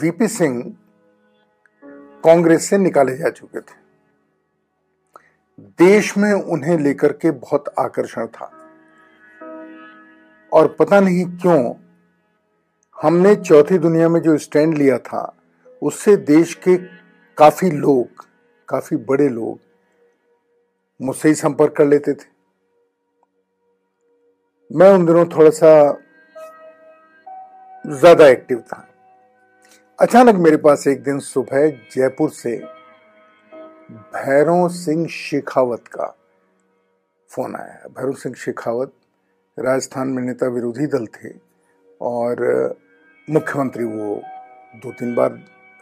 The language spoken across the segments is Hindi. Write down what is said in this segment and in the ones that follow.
वीपी सिंह कांग्रेस से निकाले जा चुके थे। देश में उन्हें लेकर के बहुत आकर्षण था। और पता नहीं क्यों, हमने चौथी दुनिया में जो स्टैंड लिया था, उससे देश के काफ़ी लोग, काफ़ी बड़े लोग मुझसे ही संपर्क कर लेते थे। मैं उन दिनों थोड़ा सा ज़्यादा एक्टिव था। अचानक मेरे पास एक दिन सुबह जयपुर से भैरव सिंह शेखावत का फ़ोन आया भैरव सिंह शेखावत राजस्थान में नेता विरोधी दल थे और मुख्यमंत्री वो दो तीन बार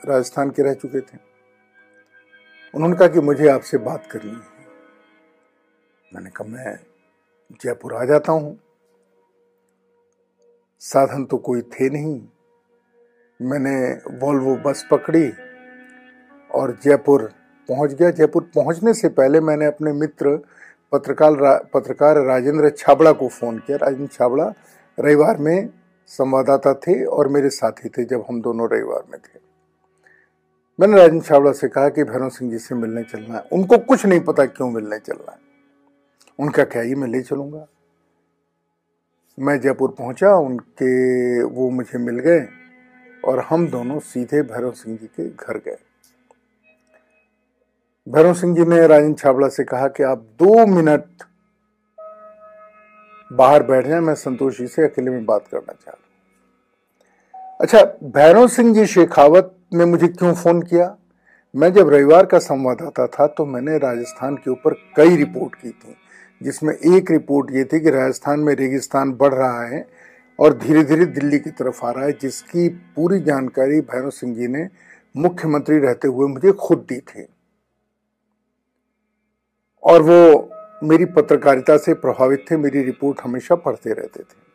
राजस्थान के रह चुके थे। उन्होंने कहा कि मुझे आपसे बात करनी है। मैंने कहा, मैं जयपुर आ जाता हूँ। साधन तो कोई थे नहीं। मैंने वॉल्वो बस पकड़ी और जयपुर पहुँच गया। जयपुर पहुँचने से पहले मैंने अपने मित्र पत्रकार रा, पत्रकार राजेंद्र छाबड़ा को फ़ोन किया। राजेंद्र छाबड़ा रविवार में संवाददाता थे और मेरे साथी थे जब हम दोनों रविवार में थे। मैंने राजेंद्र छाबड़ा से कहा कि भैरव सिंह जी से मिलने चलना है। उनको कुछ नहीं पता क्यों मिलने चलना है। उनका क्या ये मैं ले चलूँगा। मैं जयपुर पहुँचा उनके वो मुझे मिल गए। और हम दोनों सीधे भैरव सिंह जी के घर गए। भैरव सिंह जी ने राजेंद्र छाबड़ा से कहा कि आप दो मिनट बाहर बैठ जाए, मैं संतोष जी से अकेले में बात करना चाह रहा अच्छा भैरव सिंह जी शेखावत ने मुझे क्यों फ़ोन किया? मैं जब रविवार का संवाददाता था तो मैंने राजस्थान के ऊपर कई रिपोर्ट की थी, जिसमें एक रिपोर्ट ये थी कि राजस्थान में रेगिस्तान बढ़ रहा है और धीरे धीरे दिल्ली की तरफ़ आ रहा है, जिसकी पूरी जानकारी भैरव सिंह जी ने मुख्यमंत्री रहते हुए मुझे खुद दी थी। और वो मेरी पत्रकारिता से प्रभावित थे, मेरी रिपोर्ट हमेशा पढ़ते रहते थे।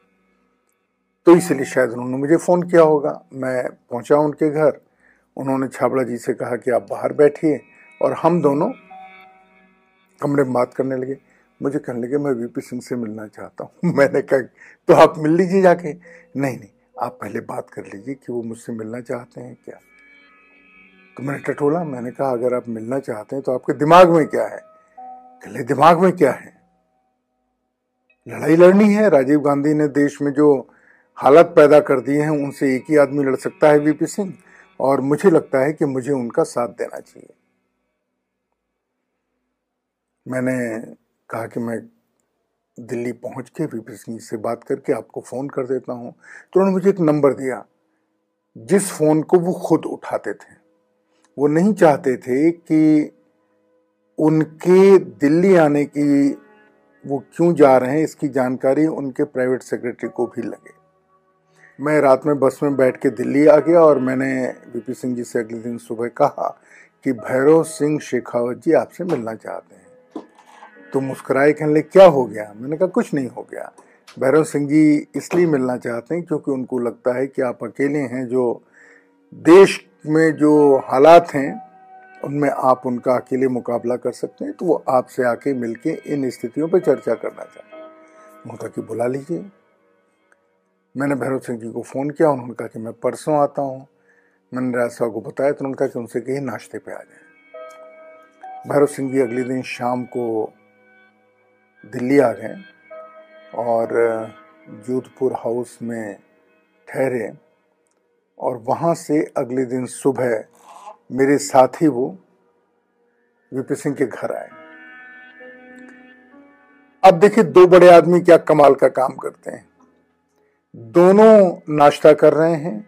तो इसलिए शायद उन्होंने मुझे फ़ोन किया होगा। मैं पहुँचा उनके घर। उन्होंने छाबड़ा जी से कहा कि आप बाहर बैठिए और हम दोनों कमरे में बात करने लगे। मुझे कहने लगे, मैं वीपी सिंह से मिलना चाहता हूँ। मैंने कहा तो आप मिल लीजिए जाके। नहीं नहीं, आप पहले बात कर लीजिए कि वो मुझसे मिलना चाहते हैं क्या? तो मैंने टटोला मैंने कहा, अगर आप मिलना चाहते हैं तो आपके दिमाग में क्या है? कहले दिमाग में क्या है? लड़ाई लड़नी है। राजीव गांधी ने देश में जो हालत पैदा कर दिए हैं, उनसे एक ही आदमी लड़ सकता है वीपी सिंह, और मुझे लगता है कि मुझे उनका साथ देना चाहिए। मैंने कहा कि मैं दिल्ली पहुँच के वीपी सिंह से बात करके आपको फ़ोन कर देता हूँ। तो उन्होंने मुझे एक नंबर दिया। जिस फ़ोन को वो खुद उठाते थे, वो नहीं चाहते थे कि उनके दिल्ली आने की वो क्यों जा रहे हैं, इसकी जानकारी उनके प्राइवेट सेक्रेटरी को भी लगे। मैं रात में बस में बैठ के दिल्ली आ गया और मैंने वीपी सिंह जी से अगले दिन सुबह कहा कि भैरव सिंह शेखावत जी आपसे मिलना चाहते हैं। तो मुस्कुराए कहने लगे क्या हो गया? मैंने कहा, कुछ नहीं हो गया। भैरव सिंह जी इसलिए मिलना चाहते हैं क्योंकि उनको लगता है कि आप अकेले हैं जो देश में जो हालात हैं, उनमें आप उनका अकेले मुकाबला कर सकते हैं तो वो आपसे आके मिलके इन स्थितियों पर चर्चा करना चाहते हैं। उन्होंने कि बुला लीजिए। मैंने भैरव सिंह जी को फ़ोन किया, उन्होंने कहा कि मैं परसों आता हूँ। मैंने राज साहब को बताया तो उन्होंने कहा कि उनसे कहीं नाश्ते पे आ जाए। भैरव सिंह जी अगले दिन शाम को दिल्ली आ गए और जोधपुर हाउस में ठहरे और वहाँ से अगले दिन सुबह मेरे साथ ही वो वीपी सिंह के घर आए। अब देखिए दो बड़े आदमी क्या कमाल का काम करते हैं। दोनों नाश्ता कर रहे हैं,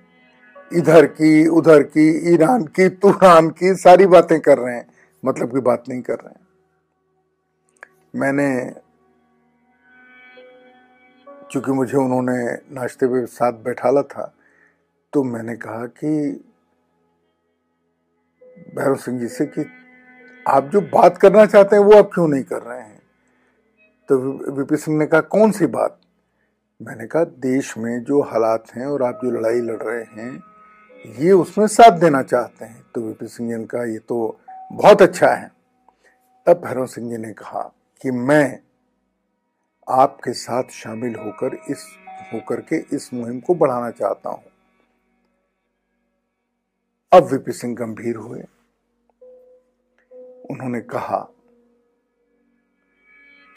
इधर की, उधर की, ईरान की, तुरान की, सारी बातें कर रहे हैं मतलब की बात नहीं कर रहे हैं। मैंने चूँकि मुझे उन्होंने नाश्ते पे साथ बैठाला था तो मैंने कहा कि भैरव सिंह जी से कि आप जो बात करना चाहते हैं, वो आप क्यों नहीं कर रहे हैं? तो वीपी सिंह ने कहा, कौन सी बात? मैंने कहा, देश में जो हालात हैं और आप जो लड़ाई लड़ रहे हैं, ये उसमें साथ देना चाहते हैं। तो वीपी सिंह जी ने कहा, ये तो बहुत अच्छा है। तब भैरव सिंह जी ने कहा कि मैं आपके साथ शामिल होकर इस, होकर के इस मुहिम को बढ़ाना चाहता हूँ। अब वीपी सिंह गंभीर हुए। उन्होंने कहा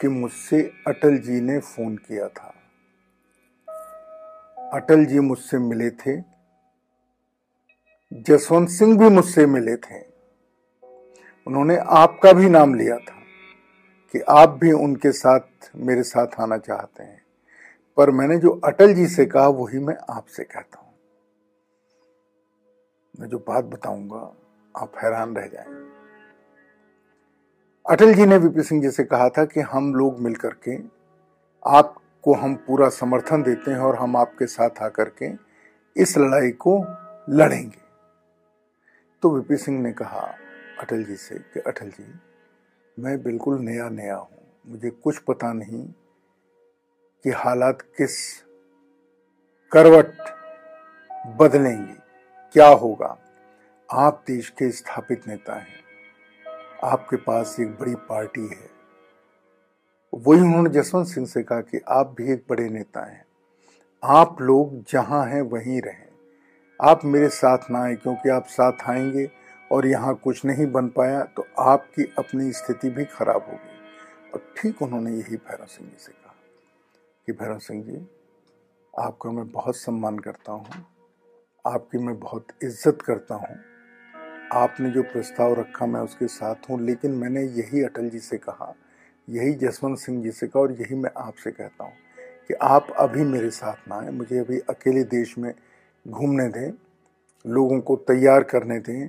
कि मुझसे अटल जी ने फ़ोन किया था। अटल जी मुझसे मिले थे। जसवंत सिंह भी मुझसे मिले थे। उन्होंने आपका भी नाम लिया था। कि आप भी उनके साथ, मेरे साथ आना चाहते हैं। पर मैंने जो अटल जी से कहा, वही मैं आपसे कहता हूँ। मैं जो बात बताऊँगा, आप हैरान रह जाएँगे अटल जी ने वीपी सिंह जी से कहा था कि हम लोग मिलकर के आपको हम पूरा समर्थन देते हैं और हम आपके साथ आकर के इस लड़ाई को लड़ेंगे। तो वीपी सिंह ने कहा, अटल जी से कि, अटल जी मैं बिल्कुल नया नया हूँ। मुझे कुछ पता नहीं कि हालात किस करवट बदलेंगे, क्या होगा। आप देश के स्थापित नेता हैं। आपके पास एक बड़ी पार्टी है। वही उन्होंने जसवंत सिंह से कहा कि आप भी एक बड़े नेता हैं। आप लोग जहाँ हैं, वहीं रहें। आप मेरे साथ ना आए, क्योंकि आप साथ आएँगे। और यहाँ कुछ नहीं बन पाया तो आपकी अपनी स्थिति भी खराब होगी और ठीक उन्होंने यही भैरव सिंह जी से कहा कि, भैरव सिंह जी, आपका मैं बहुत सम्मान करता हूँ, आपकी मैं बहुत इज़्ज़त करता हूँ। आपने जो प्रस्ताव रखा मैं उसके साथ हूँ, लेकिन मैंने यही अटल जी से कहा, यही जसवंत सिंह जी से कहा और यही मैं आपसे कहता हूँ कि आप अभी मेरे साथ ना आए, मुझे अभी अकेले देश में घूमने दें, लोगों को तैयार करने दें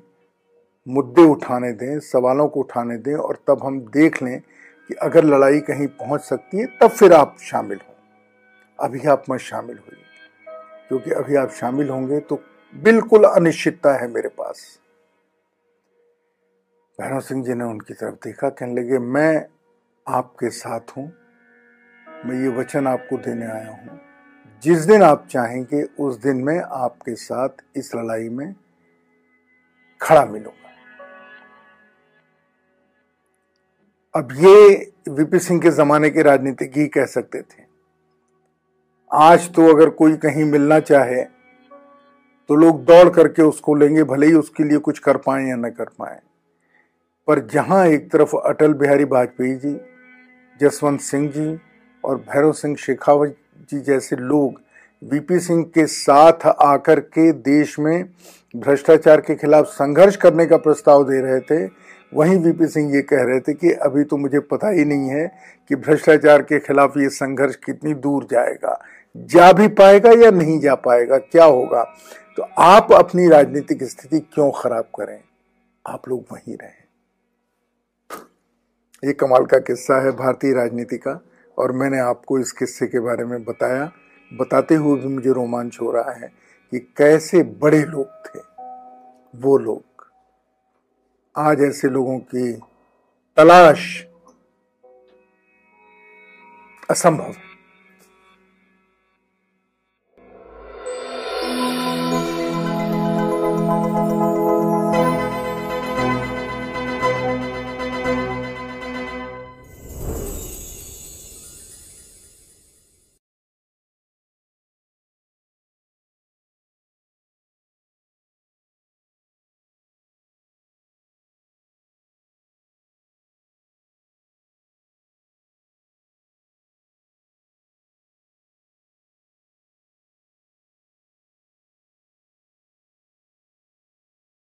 मुद्दे उठाने दें, सवालों को उठाने दें और तब हम देख लें कि अगर लड़ाई कहीं पहुँच सकती है, तब फिर आप शामिल हों। अभी आप मत शामिल होइए। क्योंकि अभी आप शामिल होंगे तो बिल्कुल अनिश्चितता है मेरे पास। भैरव सिंह जी ने उनकी तरफ़ देखा, कहने लगे, मैं आपके साथ हूँ, मैं ये वचन आपको देने आया हूँ। जिस दिन आप चाहेंगे, उस दिन मैं आपके साथ इस लड़ाई में खड़ा मिलूँगा। अब ये वीपी सिंह के जमाने के राजनीतिक ही कह सकते थे। आज तो अगर कोई कहीं मिलना चाहे तो लोग दौड़ करके उसको लेंगे, भले ही उसके लिए कुछ कर पाए या न कर पाए। पर जहाँ एक तरफ़ अटल बिहारी वाजपेयी जी, जसवंत सिंह जी और भैरव सिंह शेखावत जी जैसे लोग वीपी सिंह के साथ आकर के देश में भ्रष्टाचार के खिलाफ संघर्ष करने का प्रस्ताव दे रहे थे वहीं वीपी सिंह ये कह रहे थे कि अभी तो मुझे पता ही नहीं है कि भ्रष्टाचार के खिलाफ ये संघर्ष कितनी दूर जाएगा। जा भी पाएगा या नहीं जा पाएगा, क्या होगा? तो आप अपनी राजनीतिक स्थिति क्यों खराब करें? आप लोग वहीं रहें। ये कमाल का किस्सा है भारतीय राजनीति का, और मैंने आपको इस किस्से के बारे में बताया। बताते हुए भी मुझे रोमांच हो रहा है कि कैसे बड़े लोग थे, वो लोग। आज ऐसे लोगों की तलाश असंभव है।